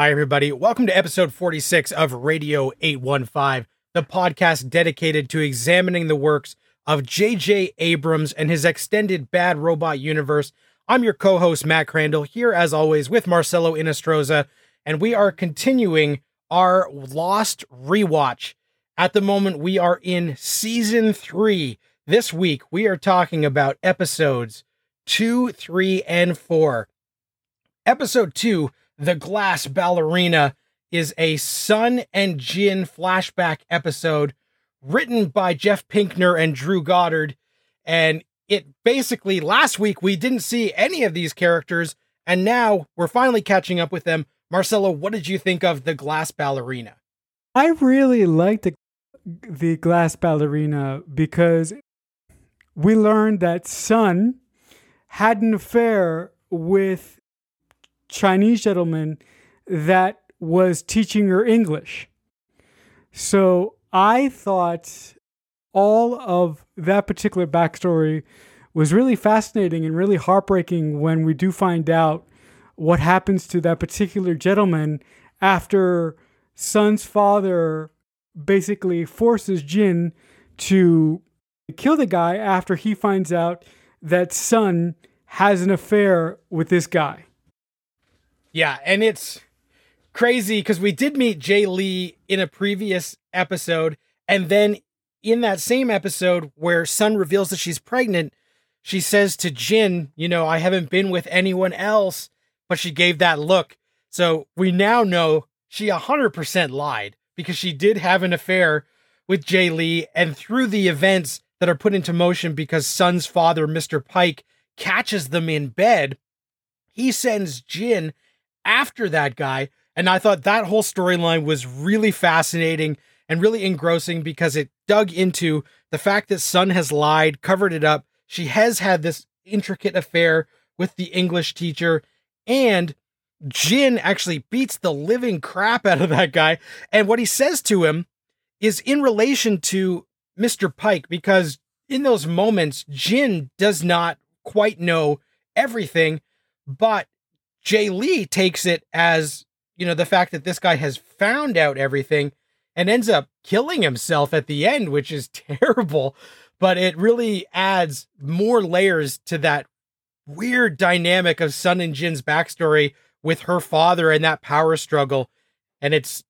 Hi, everybody. Welcome to episode 46 of Radio 815, the podcast dedicated to examining the works of J.J. Abrams and his extended Bad Robot universe. I'm your co host, Matt Crandall, here as always with Marcelo Inostroza, and we are continuing our Lost rewatch. At the moment, we are in season three. This week, we are talking about episodes two, three, and four. Episode two the Glass Ballerina is a Sun and Jin flashback episode written by Jeff Pinkner and Drew Goddard. And it basically, last week, we didn't see any of these characters, and now we're finally catching up with them. Marcelo, what did you think of The Glass Ballerina? I really liked the, the Glass Ballerina because we learned that Sun had an affair with Chinese gentleman that was teaching her English. So I thought all of that particular backstory was really fascinating and really heartbreaking when we do find out what happens to that particular gentleman after Sun's father basically forces Jin to kill the guy after he finds out that Sun has an affair with this guy. Yeah, and it's crazy because we did meet Jae Lee in a previous episode, and then in that same episode where Sun reveals that she's pregnant, she says to Jin, you know, I haven't been with anyone else, but she gave that look. So we now know she 100% lied because she did have an affair with Jae Lee, and through the events that are put into motion because Sun's father, Mr. Paik, catches them in bed, he sends Jin after that guy. And I thought that whole storyline was really fascinating and really engrossing because it dug into the fact that Sun has lied, covered it up. She has had this intricate affair with the English teacher, and Jin actually beats the living crap out of that guy. And what he says to him is in relation to Mr. Paik, because in those moments, Jin does not quite know everything, but Jae Lee takes it as, you know, the fact that this guy has found out everything and ends up killing himself at the end, which is terrible. But it really adds more layers to that weird dynamic of Sun and Jin's backstory with her father and that power struggle. And it's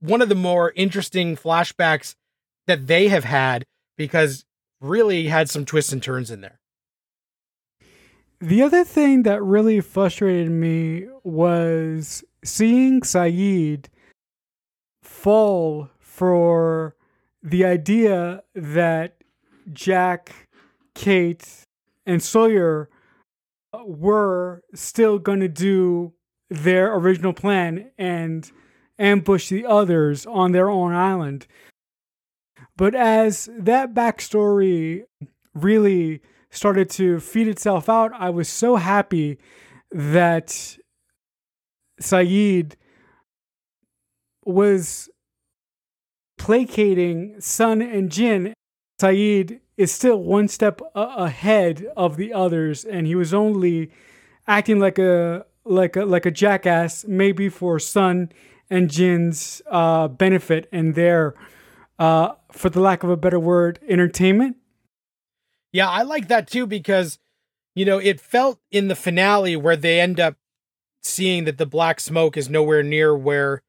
one of the more interesting flashbacks that they have had because really had some twists and turns in there. The other thing that really frustrated me was seeing Sayid fall for the idea that Jack, Kate, and Sawyer were still going to do their original plan and ambush the others on their own island. But as that backstory really started to feed itself out, I was so happy that Sayid was placating Sun and Jin. Sayid is still one step a- ahead of the others, and he was only acting like a like a like a jackass, maybe for Sun and Jin's uh, benefit and their, uh, for the lack of a better word, entertainment. Yeah, I like that too because, you know, it felt in the finale where they end up seeing that the black smoke is nowhere near where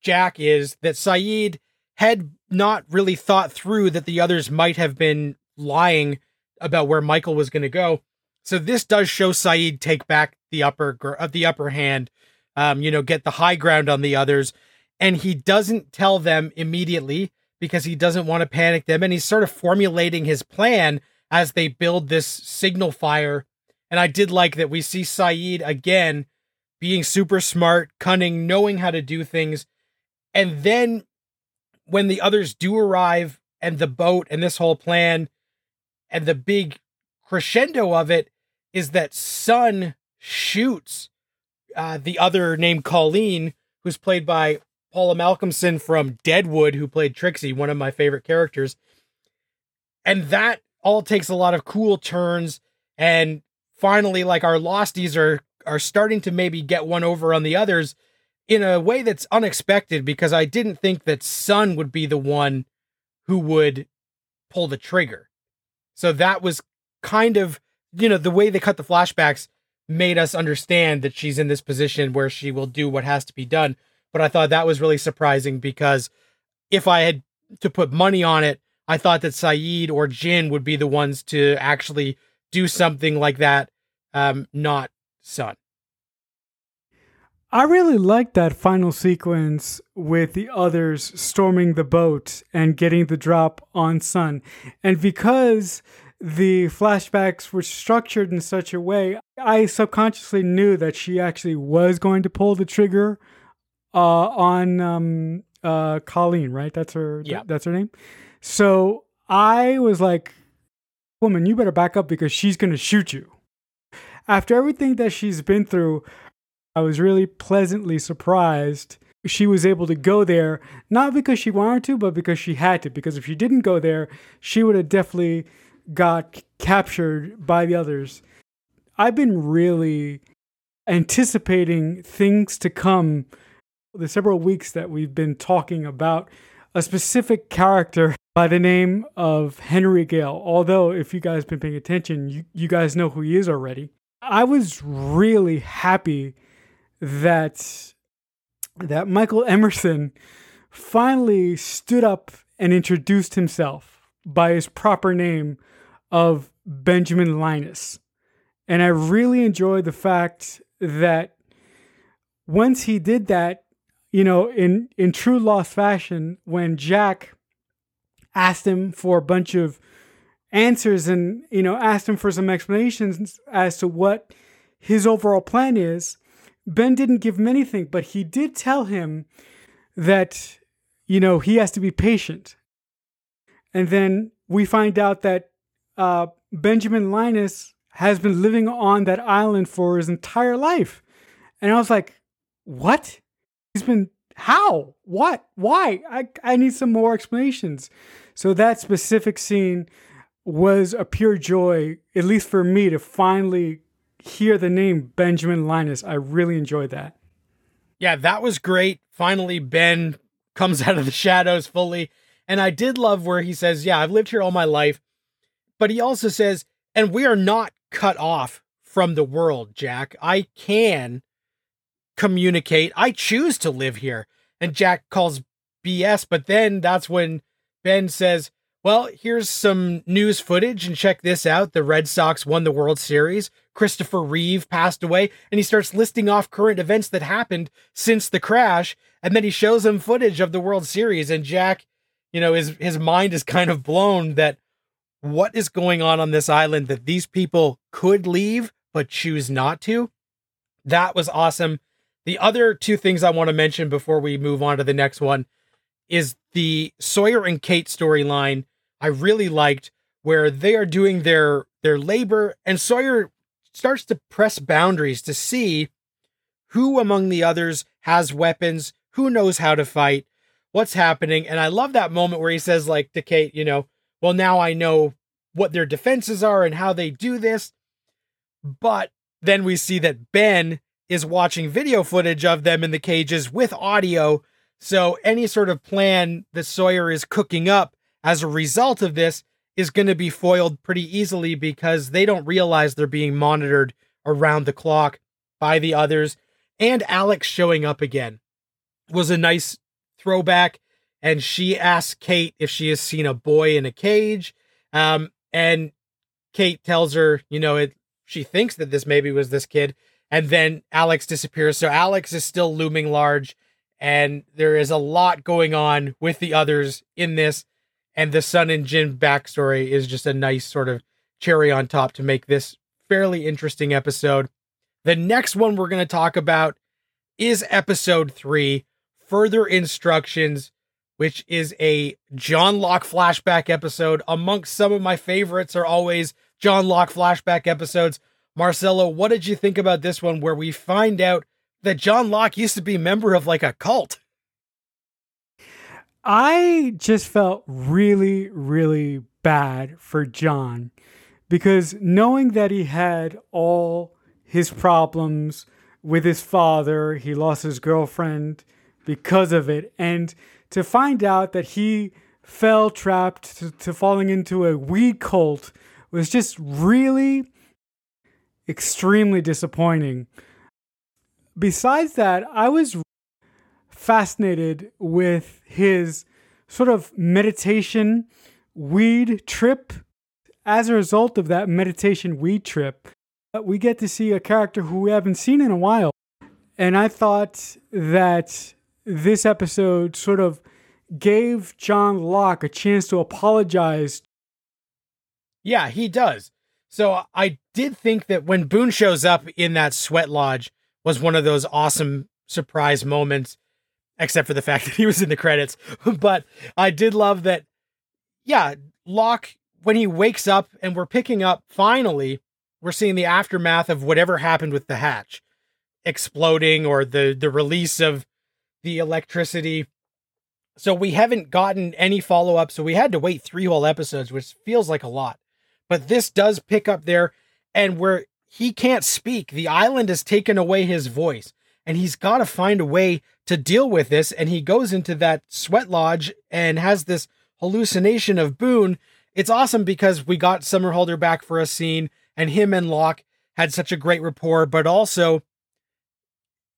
Jack is, that Sayid had not really thought through that the others might have been lying about where Michael was going to go. So this does show Sayid take back the upper uh, the upper hand, um, you know, get the high ground on the others, and he doesn't tell them immediately because he doesn't want to panic them, and he's sort of formulating his plan as they build this signal fire. And I did like that we see Sayid again being super smart, cunning, knowing how to do things. And then when the others do arrive and the boat and this whole plan and the big crescendo of it is that Sun shoots uh, the other named Colleen, who's played by Paula Malcomson from Deadwood, who played Trixie, one of my favorite characters. And that all takes a lot of cool turns and finally like our losties are are starting to maybe get one over on the others in a way that's unexpected because I didn't think that Sun would be the one who would pull the trigger. So that was kind of, you know, the way they cut the flashbacks made us understand that she's in this position where she will do what has to be done. But I thought that was really surprising because if I had to put money on it, I thought that Sayid or Jin would be the ones to actually do something like that, um, not Sun. I really liked that final sequence with the others storming the boat and getting the drop on Sun. And because the flashbacks were structured in such a way, I subconsciously knew that she actually was going to pull the trigger uh, on um, uh, Colleen, right? That's her. Yeah. that's her name. So I was like, "Woman, you better back up because she's going to shoot you." After everything that she's been through, I was really pleasantly surprised she was able to go there, not because she wanted to, but because she had to. Because if she didn't go there, she would have definitely got captured by the others. I've been really anticipating things to come the several weeks that we've been talking about a specific character by the name of Henry Gale. Although, if you guys been paying attention, you, you guys know who he is already. I was really happy that that Michael Emerson finally stood up and introduced himself by his proper name of Benjamin Linus. And I really enjoyed the fact that once he did that, you know, in, in true lost fashion, when Jack asked him for a bunch of answers and, you know, asked him for some explanations as to what his overall plan is, Ben didn't give him anything, but he did tell him that, you know, he has to be patient. And then we find out that uh, Benjamin Linus has been living on that island for his entire life. And I was like, what? He's been, how? What? Why? I, I need some more explanations. So that specific scene was a pure joy, at least for me, to finally hear the name Benjamin Linus. I really enjoyed that. Yeah, that was great. Finally, Ben comes out of the shadows fully. And I did love where he says, Yeah, I've lived here all my life. But he also says, And we are not cut off from the world, Jack. I can communicate. I choose to live here. And Jack calls BS. But then that's when Ben says, well, here's some news footage and check this out. The Red Sox won the World Series. Christopher Reeve passed away, and he starts listing off current events that happened since the crash. And then he shows him footage of the World Series. And Jack, you know, his his mind is kind of blown that what is going on on this island that these people could leave but choose not to. That was awesome. The other two things I want to mention before we move on to the next one is the Sawyer and Kate storyline I really liked where they are doing their their labor and Sawyer starts to press boundaries to see who among the others has weapons, who knows how to fight, what's happening. And I love that moment where he says like to Kate, you know, well now I know what their defenses are and how they do this. But then we see that Ben is watching video footage of them in the cages with audio. So any sort of plan that Sawyer is cooking up as a result of this is going to be foiled pretty easily because they don't realize they're being monitored around the clock by the others. And Alex showing up again was a nice throwback. And she asks Kate if she has seen a boy in a cage. Um, and Kate tells her, you know, it, she thinks that this maybe was this kid. And then Alex disappears. So Alex is still looming large. And there is a lot going on with the others in this and the Sun and Jin backstory is just a nice sort of cherry on top to make this fairly interesting episode. The next one we're going to talk about is episode three Further Instructions, which is a John Locke flashback episode. Amongst some of my favorites are always John Locke flashback episodes. Marcelo, what did you think about this one where we find out that John Locke used to be a member of like a cult? I just felt really, really bad for John because knowing that he had all his problems with his father. He lost his girlfriend because of it. And to find out that he fell trapped to, to falling into a weed cult was just really extremely disappointing. Besides that, I was fascinated with his sort of meditation weed trip. As a result of that meditation weed trip, uh, we get to see a character who we haven't seen in a while. And I thought that this episode sort of gave John Locke a chance to apologize. Yeah, he does. So I did think that when Boone shows up in that sweat lodge was one of those awesome surprise moments, except for the fact that he was in the credits. but I did love that, yeah, Locke, when he wakes up and we're picking up finally, we're seeing the aftermath of whatever happened with the hatch exploding or the the release of the electricity. So we haven't gotten any follow up. So we had to wait three whole episodes, which feels like a lot. But this does pick up there, and where he can't speak, the island has taken away his voice, and he's got to find a way to deal with this. And he goes into that sweat lodge and has this hallucination of Boone. It's awesome because we got Somerhalder back for a scene, and him and Locke had such a great rapport, but also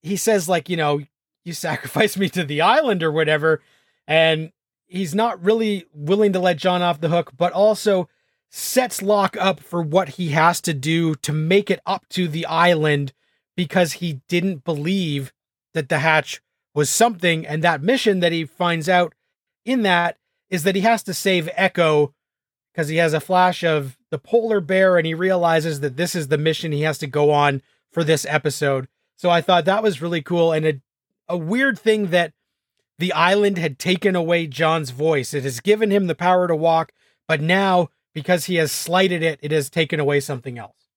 he says, like, you know, you sacrificed me to the island or whatever. And he's not really willing to let John off the hook, but also sets Locke up for what he has to do to make it up to the island because he didn't believe that the hatch was something. And that mission that he finds out in that is that he has to save Echo because he has a flash of the polar bear and he realizes that this is the mission he has to go on for this episode. So I thought that was really cool and a, a weird thing that the island had taken away John's voice. It has given him the power to walk, but now because he has slighted it, it has taken away something else.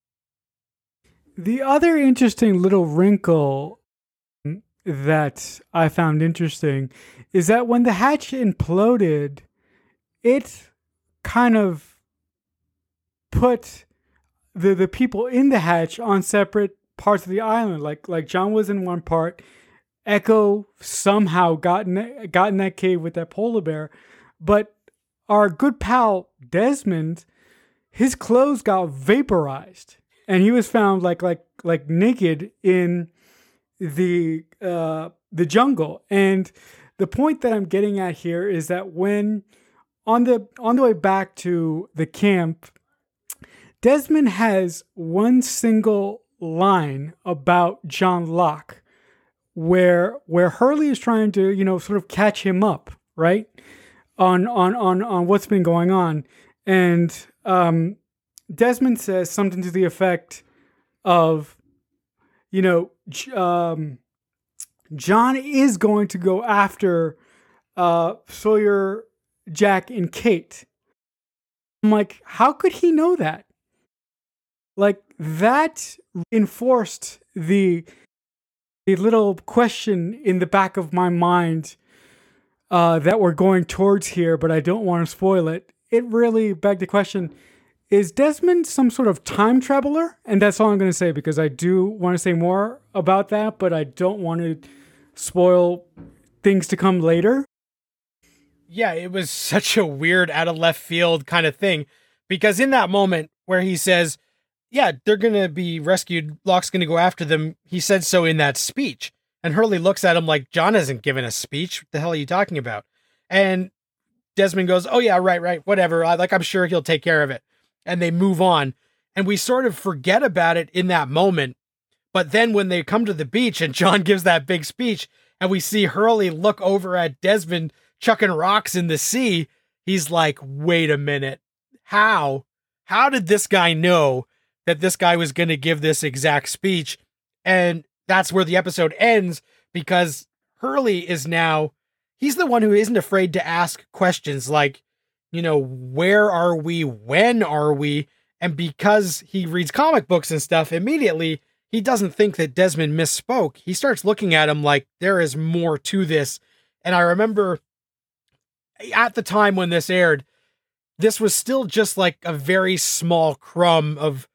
The other interesting little wrinkle that I found interesting is that when the hatch imploded, it kind of put the the people in the hatch on separate parts of the island. Like like John was in one part, Echo somehow got in, got in that cave with that polar bear, but our good pal Desmond, his clothes got vaporized, and he was found like like like naked in the uh, the jungle. And the point that I'm getting at here is that when on the on the way back to the camp, Desmond has one single line about John Locke where where Hurley is trying to, you know, sort of catch him up, right? On on on on what's been going on. And um Desmond says something to the effect of you know, um John is going to go after uh Sawyer, Jack and Kate. I'm like, how could he know that? Like that enforced the the little question in the back of my mind uh, that we're going towards here, but I don't want to spoil it. It really begged the question is Desmond some sort of time traveler? And that's all I'm going to say because I do want to say more about that, but I don't want to spoil things to come later. Yeah, it was such a weird, out of left field kind of thing because in that moment where he says, yeah, they're going to be rescued. Locke's going to go after them. He said so in that speech. And Hurley looks at him like, John hasn't given a speech. What the hell are you talking about? And Desmond goes, Oh, yeah, right, right, whatever. I, like, I'm sure he'll take care of it. And they move on. And we sort of forget about it in that moment. But then when they come to the beach and John gives that big speech, and we see Hurley look over at Desmond chucking rocks in the sea, he's like, Wait a minute. How? How did this guy know that this guy was going to give this exact speech. And that's where the episode ends because Hurley is now, he's the one who isn't afraid to ask questions like, you know, where are we? When are we? And because he reads comic books and stuff, immediately he doesn't think that Desmond misspoke. He starts looking at him like there is more to this. And I remember at the time when this aired, this was still just like a very small crumb of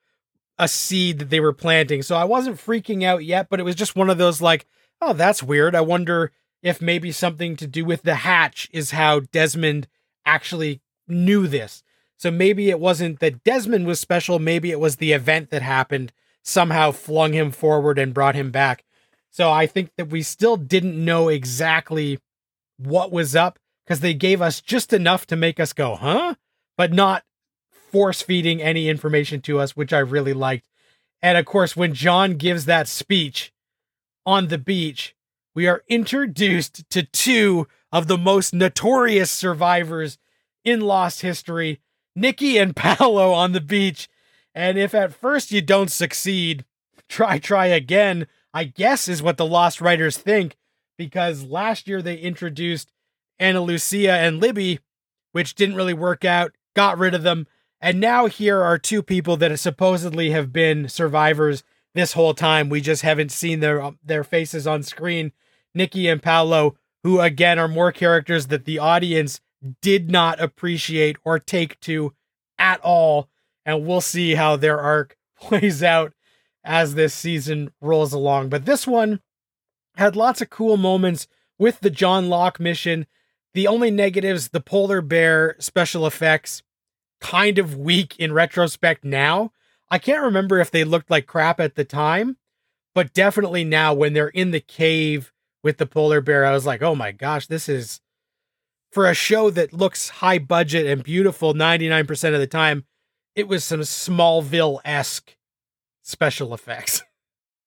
a seed that they were planting. So I wasn't freaking out yet, but it was just one of those like, oh, that's weird. I wonder if maybe something to do with the hatch is how Desmond actually knew this. So maybe it wasn't that Desmond was special, maybe it was the event that happened somehow flung him forward and brought him back. So I think that we still didn't know exactly what was up because they gave us just enough to make us go, huh? But not force feeding any information to us, which I really liked. And of course, when John gives that speech on the beach, we are introduced to two of the most notorious survivors in Lost history Nikki and Paulo on the beach. And if at first you don't succeed, try, try again, I guess is what the Lost writers think, because last year they introduced Ana Lucia and Libby, which didn't really work out, got rid of them. And now here are two people that supposedly have been survivors this whole time. We just haven't seen their um, their faces on screen. Nikki and Paulo, who again are more characters that the audience did not appreciate or take to at all. And we'll see how their arc plays out as this season rolls along. But this one had lots of cool moments with the John Locke mission. The only negatives, the polar bear special effects, kind of weak in retrospect now. I can't remember if they looked like crap at the time, but definitely now when they're in the cave with the polar bear, I was like, oh my gosh, this is for a show that looks high budget and beautiful 99% of the time. It was some Smallville esque special effects.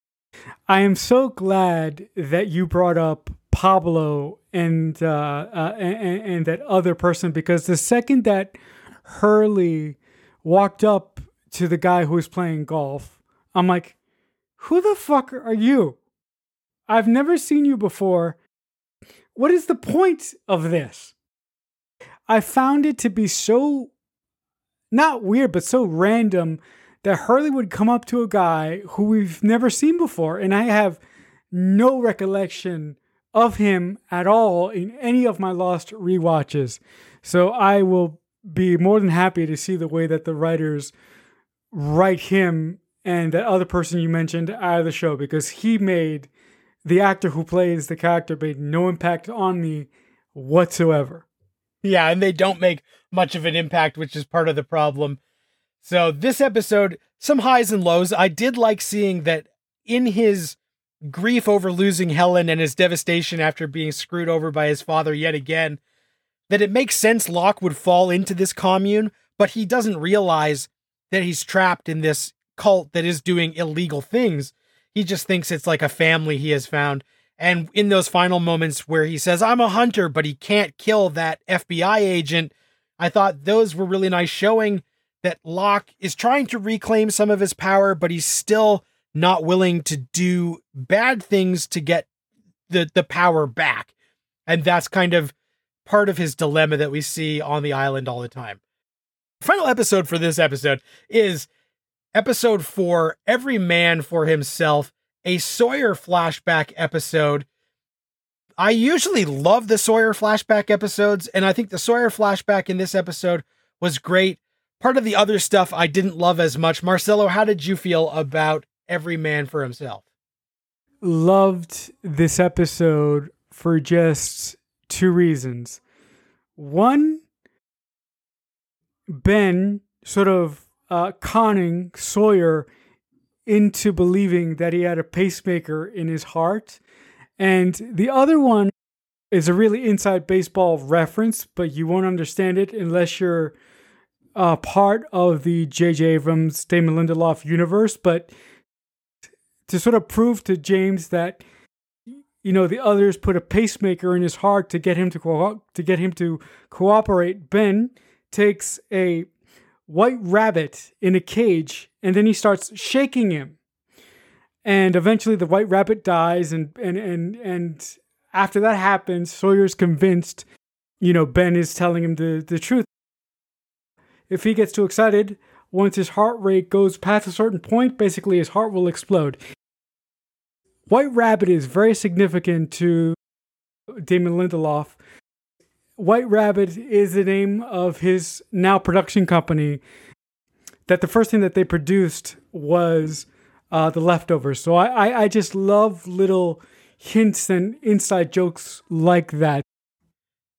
I am so glad that you brought up Pablo and, uh, uh, and and that other person because the second that Hurley walked up to the guy who was playing golf, I'm like, "Who the fuck are you? I've never seen you before. What is the point of this?" I found it to be so not weird, but so random that Hurley would come up to a guy who we've never seen before, and I have no recollection of him at all in any of my lost re-watches. So I will be more than happy to see the way that the writers write him and that other person you mentioned out of the show because he made the actor who plays the character made no impact on me whatsoever. Yeah, and they don't make much of an impact, which is part of the problem. So, this episode, some highs and lows. I did like seeing that in his grief over losing Helen and his devastation after being screwed over by his father yet again, that it makes sense Locke would fall into this commune, but he doesn't realize that he's trapped in this cult that is doing illegal things. He just thinks it's like a family he has found. And in those final moments where he says, I'm a hunter, but he can't kill that FBI agent, I thought those were really nice showing that Locke is trying to reclaim some of his power, but he's still not willing to do bad things to get the, the power back. And that's kind of part of his dilemma that we see on the island all the time. Final episode for this episode is episode four Every Man for Himself a Sawyer flashback episode. I usually love the Sawyer flashback episodes, and I think the Sawyer flashback in this episode was great. Part of the other stuff I didn't love as much. Marcelo, how did you feel about Every Man for Himself? Loved this episode for just two reasons. One, Ben sort of uh, conning Sawyer into believing that he had a pacemaker in his heart. And the other one is a really inside baseball reference, but you won't understand it unless you're uh, part of the J.J. Abrams, Damon Lindelof universe. But to sort of prove to James that you know the others put a pacemaker in his heart to get him to co- to get him to cooperate, Ben takes a white rabbit in a cage and then he starts shaking him. And eventually the white rabbit dies and and and and after that happens, Sawyer's convinced, you know, Ben is telling him the, the truth. If he gets too excited, once his heart rate goes past a certain point, basically his heart will explode. White Rabbit is very significant to Damon Lindelof White Rabbit is the name of his now production company. That the first thing that they produced was uh, the leftovers. So I, I, I just love little hints and inside jokes like that.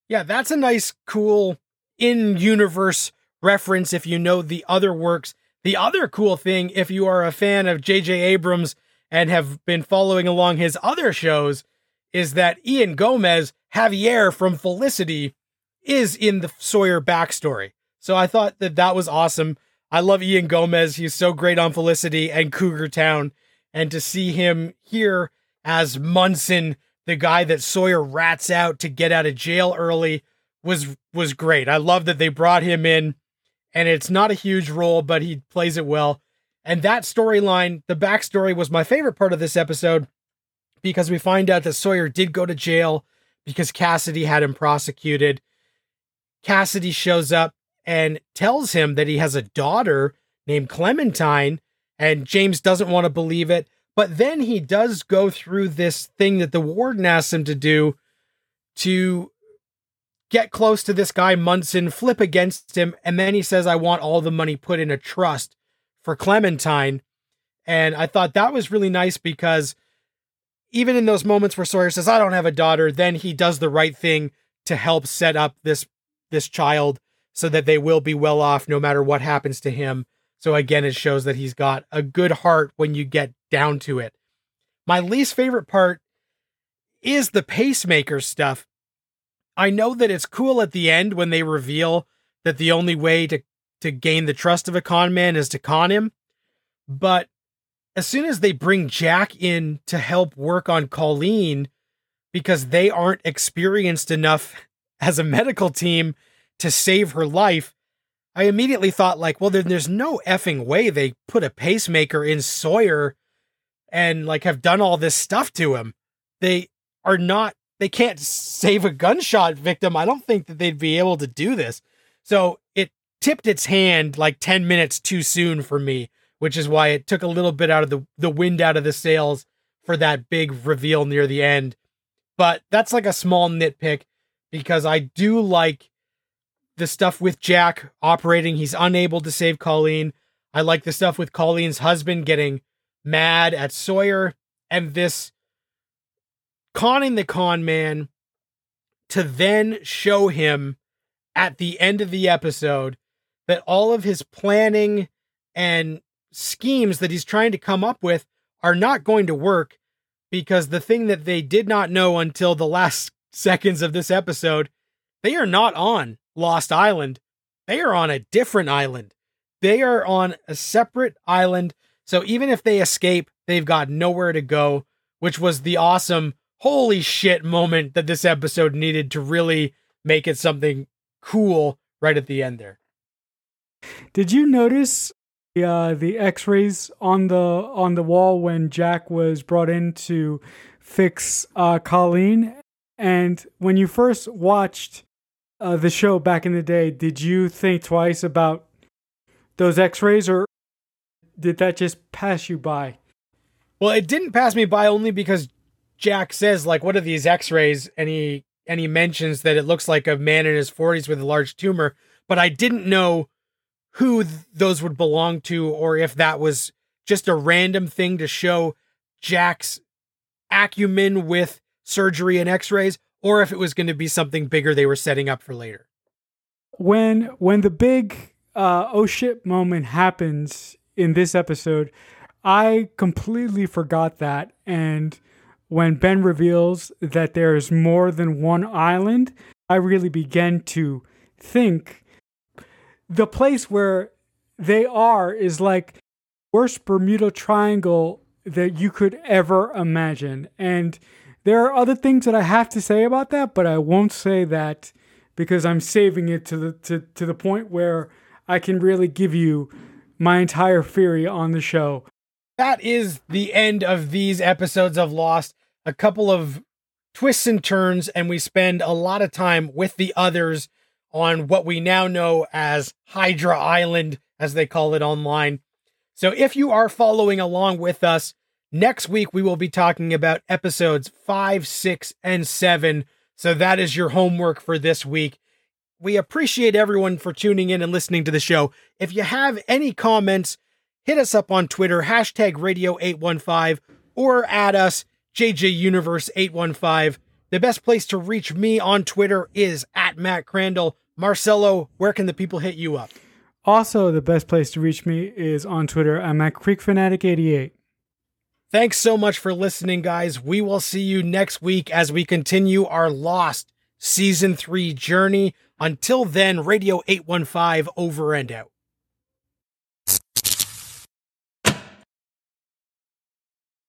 Yeah, that's a nice, cool in universe reference if you know the other works. The other cool thing, if you are a fan of J.J. Abrams and have been following along his other shows, is that Ian Gomez, Javier from Felicity, is in the Sawyer backstory. So I thought that that was awesome. I love Ian Gomez. He's so great on Felicity and Cougar Town. And to see him here as Munson, the guy that Sawyer rats out to get out of jail early, was was great. I love that they brought him in, and it's not a huge role, but he plays it well. And that storyline, the backstory, was my favorite part of this episode because we find out that Sawyer did go to jail because Cassidy had him prosecuted. Cassidy shows up and tells him that he has a daughter named Clementine, and James doesn't want to believe it. But then he does go through this thing that the warden asks him to do to get close to this guy Munson, flip against him, and then he says, I want all the money put in a trust for Clementine. And I thought that was really nice because even in those moments where Sawyer says, I don't have a daughter, then he does the right thing to help set up this this child so that they will be well off no matter what happens to him. So again, it shows that he's got a good heart when you get down to it. My least favorite part is the pacemaker stuff. I know that it's cool at the end when they reveal that the only way to, to gain the trust of a con man is to con him. But as soon as they bring Jack in to help work on Colleen, because they aren't experienced enough as a medical team to save her life, I immediately thought like, well, then there's no effing way they put a pacemaker in Sawyer and like have done all this stuff to him. They are not they can't save a gunshot victim. I don't think that they'd be able to do this. So it tipped its hand like 10 minutes too soon for me, which is why it took a little bit out of the, the wind out of the sails for that big reveal near the end. But that's like a small nitpick because I do like the stuff with Jack operating. He's unable to save Colleen. I like the stuff with Colleen's husband getting mad at Sawyer and this conning the con man to then show him at the end of the episode that all of his planning and schemes that he's trying to come up with are not going to work because the thing that they did not know until the last seconds of this episode, they are not on Lost Island. They are on a different island. They are on a separate island. So even if they escape, they've got nowhere to go, which was the awesome holy shit moment that this episode needed to really make it something cool right at the end there. Did you notice the uh, the X-rays on the on the wall when Jack was brought in to fix uh, Colleen? And when you first watched uh, the show back in the day, did you think twice about those X-rays, or did that just pass you by? Well, it didn't pass me by only because Jack says, like, what are these X-rays? And he and he mentions that it looks like a man in his 40s with a large tumor, but I didn't know who th- those would belong to or if that was just a random thing to show Jack's acumen with surgery and x-rays or if it was going to be something bigger they were setting up for later. When when the big uh, oh shit moment happens in this episode, I completely forgot that and when Ben reveals that there is more than one island, I really began to think the place where they are is like worst Bermuda Triangle that you could ever imagine. And there are other things that I have to say about that, but I won't say that because I'm saving it to the to, to the point where I can really give you my entire theory on the show. That is the end of these episodes of Lost. A couple of twists and turns, and we spend a lot of time with the others on what we now know as Hydra Island, as they call it online. So if you are following along with us, next week we will be talking about episodes five, six, and seven. So that is your homework for this week. We appreciate everyone for tuning in and listening to the show. If you have any comments, hit us up on Twitter, hashtag radio815, or add us, JJUniverse815. The best place to reach me on Twitter is at Matt Crandall. Marcelo, where can the people hit you up? Also, the best place to reach me is on Twitter. I'm at CreekFanatic88. Thanks so much for listening, guys. We will see you next week as we continue our Lost Season 3 journey. Until then, Radio 815 over and out.